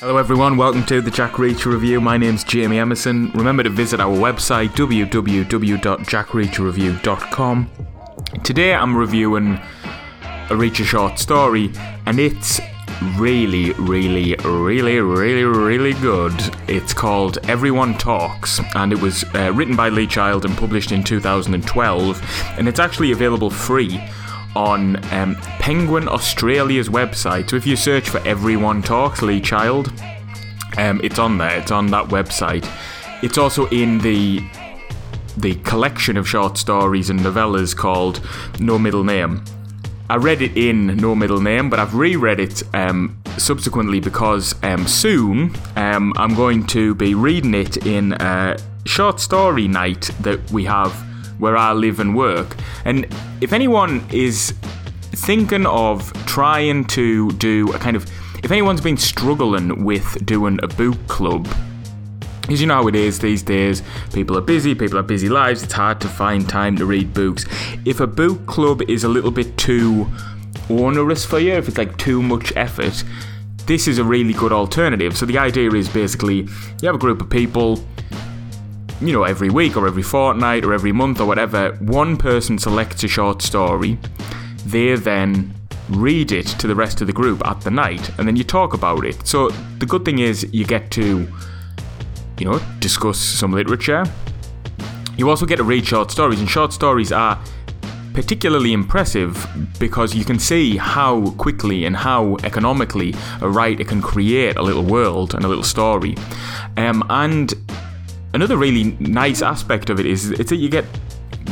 Hello, everyone. Welcome to the Jack Reacher Review. My name's Jamie Emerson. Remember to visit our website www.jackreacherreview.com. Today, I'm reviewing a Reacher short story, and it's really, really, really, really, really good. It's called Everyone Talks, and it was uh, written by Lee Child and published in 2012, and it's actually available free on um, Penguin Australia's website. So if you search for Everyone Talks Lee Child, um, it's on there. It's on that website. It's also in the the collection of short stories and novellas called No Middle Name. I read it in No Middle Name, but I've reread it um, subsequently because um, soon um, I'm going to be reading it in a short story night that we have where I live and work. And if anyone is thinking of trying to do a kind of, if anyone's been struggling with doing a book club, because you know how it is these days, people are busy, people have busy lives, it's hard to find time to read books. If a book club is a little bit too onerous for you, if it's like too much effort, this is a really good alternative. So the idea is basically you have a group of people, you know, every week or every fortnight or every month or whatever, one person selects a short story. They then read it to the rest of the group at the night and then you talk about it. So the good thing is you get to, you know, discuss some literature. You also get to read short stories, and short stories are particularly impressive because you can see how quickly and how economically a writer can create a little world and a little story. Um, and another really nice aspect of it is it's that you get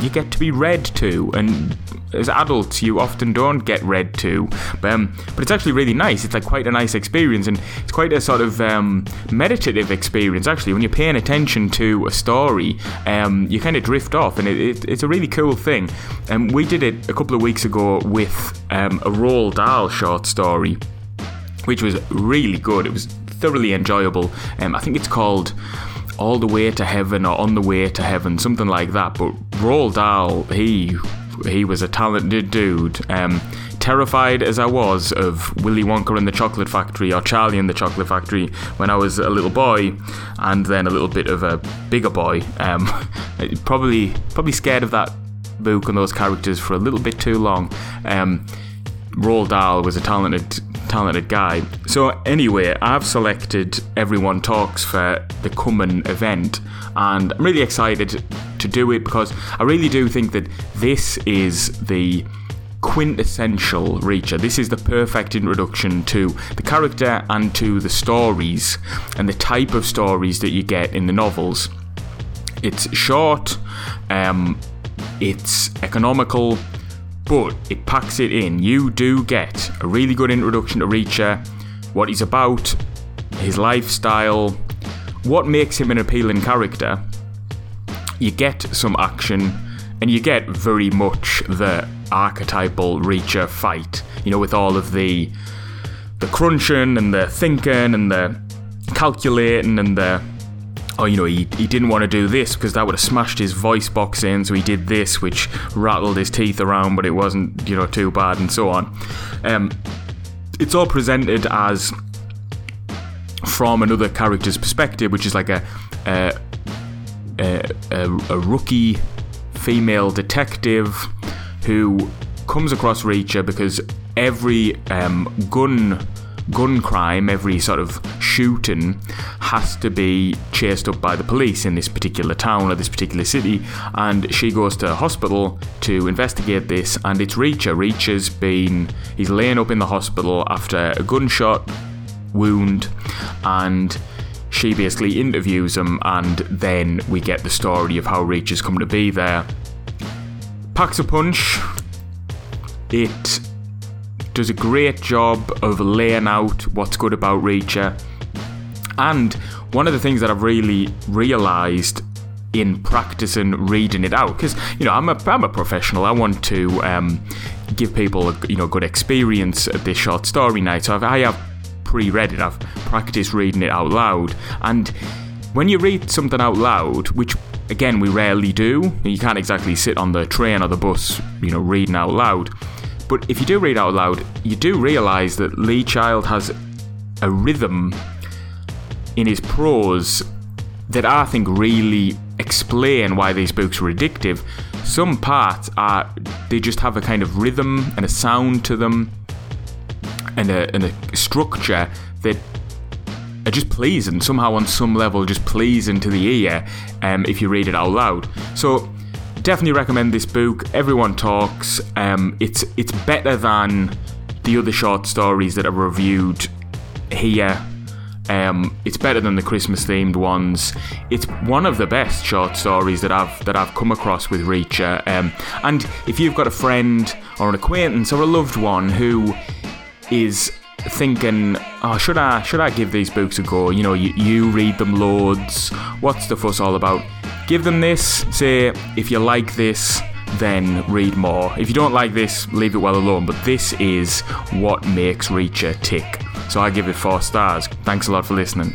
you get to be read to, and as adults, you often don't get read to. But, um, but it's actually really nice. It's like quite a nice experience, and it's quite a sort of um, meditative experience. Actually, when you're paying attention to a story, um, you kind of drift off, and it, it, it's a really cool thing. And um, we did it a couple of weeks ago with um, a Roald Dahl short story, which was really good. It was thoroughly enjoyable. Um, I think it's called all the way to heaven or on the way to heaven, something like that. But Roald Dahl, he he was a talented dude. Um, terrified as I was of Willy Wonka and the Chocolate Factory or Charlie and the Chocolate Factory when I was a little boy, and then a little bit of a bigger boy. Um, probably probably scared of that book and those characters for a little bit too long. Um, Roald Dahl was a talented talented guy. So anyway, I've selected Everyone Talks for the coming event, and I'm really excited to do it because I really do think that this is the quintessential Reacher. This is the perfect introduction to the character and to the stories and the type of stories that you get in the novels. It's short, um, it's economical, but it packs it in. You do get a really good introduction to Reacher, what he's about, his lifestyle, what makes him an appealing character. You get some action, and you get very much the archetypal Reacher fight. You know, with all of the the crunching and the thinking and the calculating and the oh, you know, he, he didn't want to do this because that would have smashed his voice box in, so he did this, which rattled his teeth around, but it wasn't, you know, too bad, and so on. Um, it's all presented as from another character's perspective, which is like a a, a, a rookie female detective who comes across Reacher because every um, gun gun crime, every sort of shooting, has to be chased up by the police in this particular town or this particular city. And she goes to hospital to investigate this, and it's Reacher. Reacher's been, he's laying up in the hospital after a gunshot wound, and she basically interviews him, and then we get the story of how Reacher's come to be there. Packs a punch. It does a great job of laying out what's good about Reacher. And one of the things that I've really realised in practicing reading it out, because you know I'm a I'm a professional. I want to um, give people a you know good experience at this short story night. So I've, I have pre-read it. I've practiced reading it out loud, and when you read something out loud, which again we rarely do, you can't exactly sit on the train or the bus, you know, reading out loud but if you do read out loud, you do realise that Lee Child has a rhythm in his prose that I think really explain why these books are addictive. Some parts are they just have a kind of rhythm and a sound to them and a, and a structure that are just pleasing somehow on some level just pleasing to the ear um, if you read it out loud so definitely recommend this book everyone talks um, it's it's better than the other short stories that are reviewed here um, it's better than the Christmas themed ones. It's one of the best short stories that I've that I've come across with Reacher. Um, and if you've got a friend or an acquaintance or a loved one who is thinking, oh, should I should I give these books a go? You know, you, you read them loads. What's the fuss all about? Give them this. Say if you like this, then read more. If you don't like this, leave it well alone. But this is what makes Reacher tick. So I give it four stars. Thanks a lot for listening.